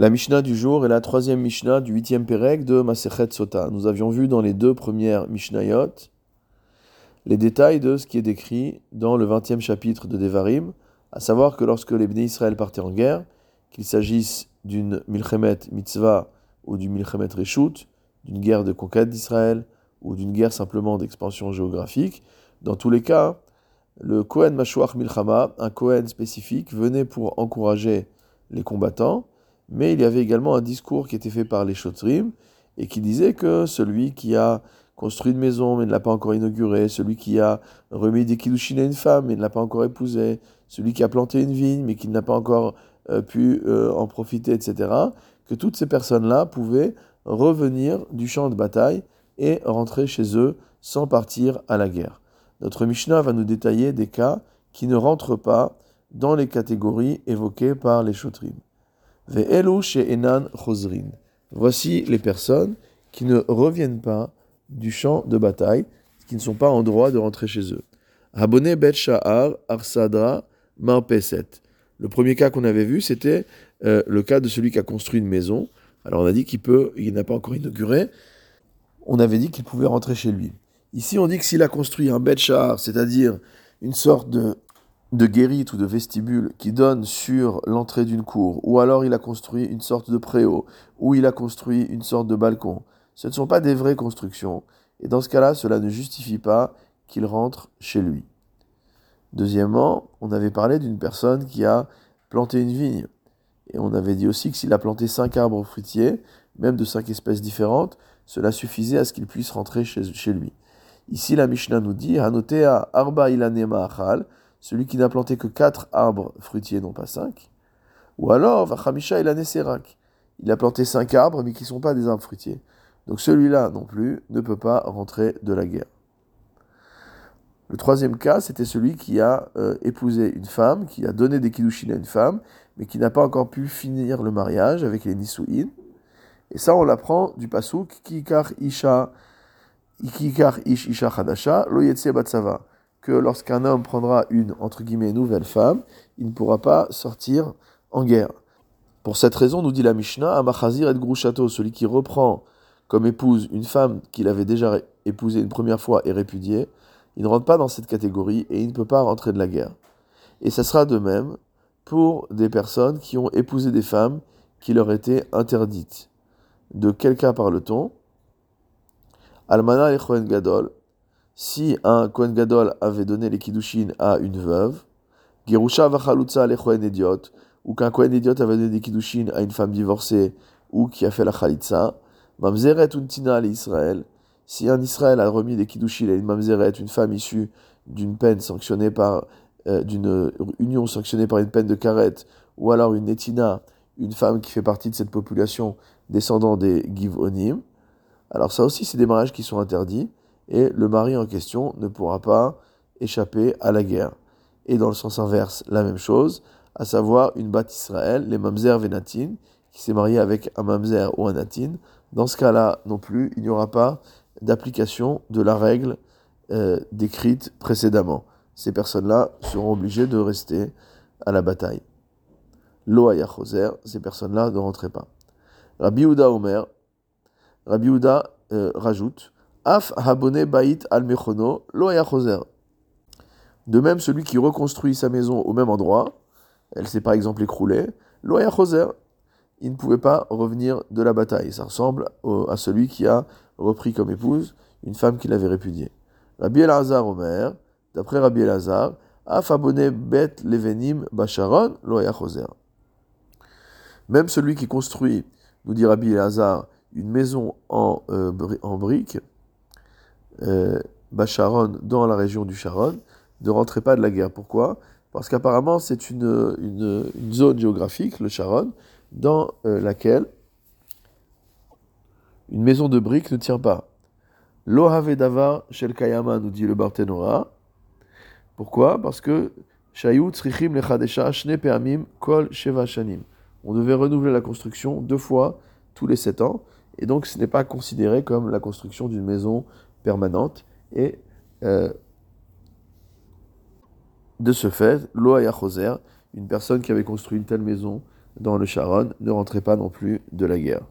La Mishnah du jour est la troisième Mishnah du huitième Pérec de Masechet Sota. Nous avions vu dans les deux premières Mishnayot les détails de ce qui est décrit dans le vingtième chapitre de Devarim, à savoir que lorsque les Bnei Israël partaient en guerre, qu'il s'agisse d'une Milchemet Mitzvah ou d'une Milchemet Reshut, d'une guerre de conquête d'Israël ou d'une guerre simplement d'expansion géographique, dans tous les cas, le Kohen Mashuach Milchama, un Kohen spécifique, venait pour encourager les combattants mais il y avait également un discours qui était fait par les Shotrim et qui disait que celui qui a construit une maison mais ne l'a pas encore inaugurée, celui qui a remis des kiddushin à une femme mais ne l'a pas encore épousée, celui qui a planté une vigne mais qui n'a pas encore euh, pu euh, en profiter, etc., que toutes ces personnes-là pouvaient revenir du champ de bataille et rentrer chez eux sans partir à la guerre. Notre Mishnah va nous détailler des cas qui ne rentrent pas dans les catégories évoquées par les Shotrim. Voici les personnes qui ne reviennent pas du champ de bataille, qui ne sont pas en droit de rentrer chez eux. Le premier cas qu'on avait vu, c'était euh, le cas de celui qui a construit une maison. Alors on a dit qu'il peut, il n'a pas encore inauguré. On avait dit qu'il pouvait rentrer chez lui. Ici, on dit que s'il a construit un bet c'est-à-dire une sorte de de guérite ou de vestibule qui donne sur l'entrée d'une cour, ou alors il a construit une sorte de préau, ou il a construit une sorte de balcon. Ce ne sont pas des vraies constructions, et dans ce cas-là, cela ne justifie pas qu'il rentre chez lui. Deuxièmement, on avait parlé d'une personne qui a planté une vigne, et on avait dit aussi que s'il a planté cinq arbres fruitiers, même de cinq espèces différentes, cela suffisait à ce qu'il puisse rentrer chez, lui. Ici, la Mishnah nous dit, arba ilanema celui qui n'a planté que quatre arbres fruitiers, non pas cinq. Ou alors, Vachamisha il a Il a planté cinq arbres, mais qui ne sont pas des arbres fruitiers. Donc celui-là non plus ne peut pas rentrer de la guerre. Le troisième cas, c'était celui qui a euh, épousé une femme, qui a donné des kiddushin à une femme, mais qui n'a pas encore pu finir le mariage avec les nisuin. Et ça, on l'apprend du pasouk, kikar isha, kikar ish isha hadasha, lo batsava que lorsqu'un homme prendra une, entre guillemets, nouvelle femme, il ne pourra pas sortir en guerre. Pour cette raison, nous dit la Mishnah, Amachazir et Grushato, celui qui reprend comme épouse une femme qu'il avait déjà épousée une première fois et répudiée, il ne rentre pas dans cette catégorie et il ne peut pas rentrer de la guerre. Et ça sera de même pour des personnes qui ont épousé des femmes qui leur étaient interdites. De quel cas parle-t-on? Almana et Gadol, si un Kohen Gadol avait donné les Kiddushin à une veuve, Gerusha vachalutza le Kohen Idiot, ou qu'un Kohen Idiot avait donné des Kiddushin à une femme divorcée ou qui a fait la Khalitza, Mamzeret untina Israël, si un Israël a remis des Kiddushin à une Mamzeret, une femme issue d'une peine sanctionnée par, euh, union sanctionnée par une peine de carette, ou alors une Netina, une femme qui fait partie de cette population descendant des Givonim, alors ça aussi c'est des mariages qui sont interdits, et le mari en question ne pourra pas échapper à la guerre. Et dans le sens inverse, la même chose, à savoir une bat Israël, les mamzer venatin, qui s'est marié avec un mamzer ou un natin. Dans ce cas-là non plus, il n'y aura pas d'application de la règle euh, décrite précédemment. Ces personnes-là seront obligées de rester à la bataille. Loaya Choser, ces personnes-là ne rentraient pas. Rabbi Uda Omer, Rabbi Uda euh, rajoute Af bait al mechono De même, celui qui reconstruit sa maison au même endroit, elle s'est par exemple écroulée, lo il ne pouvait pas revenir de la bataille. Ça ressemble à celui qui a repris comme épouse une femme qu'il avait répudiée. Rabbi Elazar Omer, d'après Rabbi Elazar, Af habone bet levenim basharon lo Même celui qui construit, nous dit Rabbi Elazar, une maison en, euh, en briques, euh, Bacharon dans la région du Sharon ne rentrait pas de la guerre. Pourquoi? Parce qu'apparemment c'est une, une, zone géographique, le Sharon, dans euh, laquelle une maison de briques ne tient pas. Lohavedava shel kayama, nous dit le Barthénora. Pourquoi? Parce que kol sheva shanim. On devait renouveler la construction deux fois tous les sept ans, et donc ce n'est pas considéré comme la construction d'une maison Et euh, de ce fait, Loaya Choser, une personne qui avait construit une telle maison, dans le Sharon ne rentraient pas non plus de la guerre.